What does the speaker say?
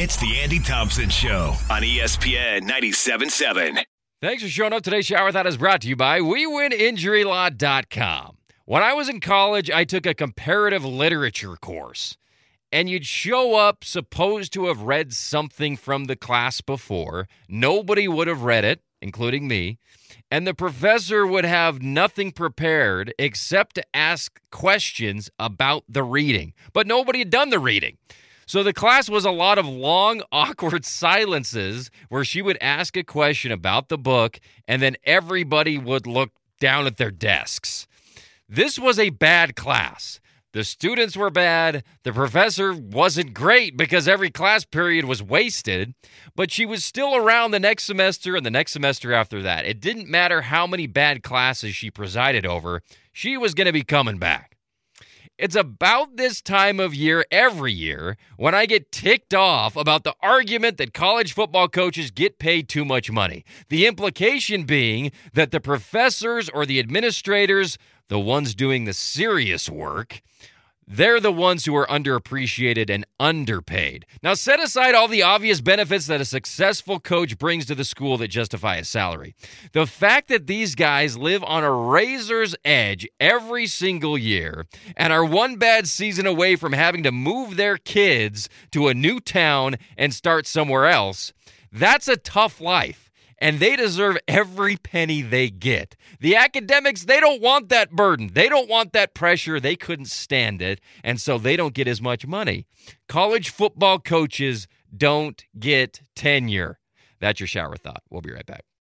It's the Andy Thompson Show on ESPN 97.7. Thanks for showing up. Today's shower thought is brought to you by WeWinInjuryLaw.com. When I was in college, I took a comparative literature course, and you'd show up supposed to have read something from the class before. Nobody would have read it, including me, and the professor would have nothing prepared except to ask questions about the reading. But nobody had done the reading. So the class was a lot of long, awkward silences where she would ask a question about the book, and then everybody would look down at their desks. This was a bad class. The students were bad. The professor wasn't great because every class period was wasted, but she was still around the next semester and the next semester after that. It didn't matter how many bad classes she presided over, she was going to be coming back. It's about this time of year every year when I get ticked off about the argument that college football coaches get paid too much money. The implication being that the professors or the administrators, the ones doing the serious work, they're the ones who are underappreciated and underpaid. Now, set aside all the obvious benefits that a successful coach brings to the school that justify a salary. The fact that these guys live on a razor's edge every single year and are one bad season away from having to move their kids to a new town and start somewhere else, that's a tough life and they deserve every penny they get. The academics, they don't want that burden. They don't want that pressure. They couldn't stand it, and so they don't get as much money. College football coaches don't get tenure. That's your shower thought. We'll be right back.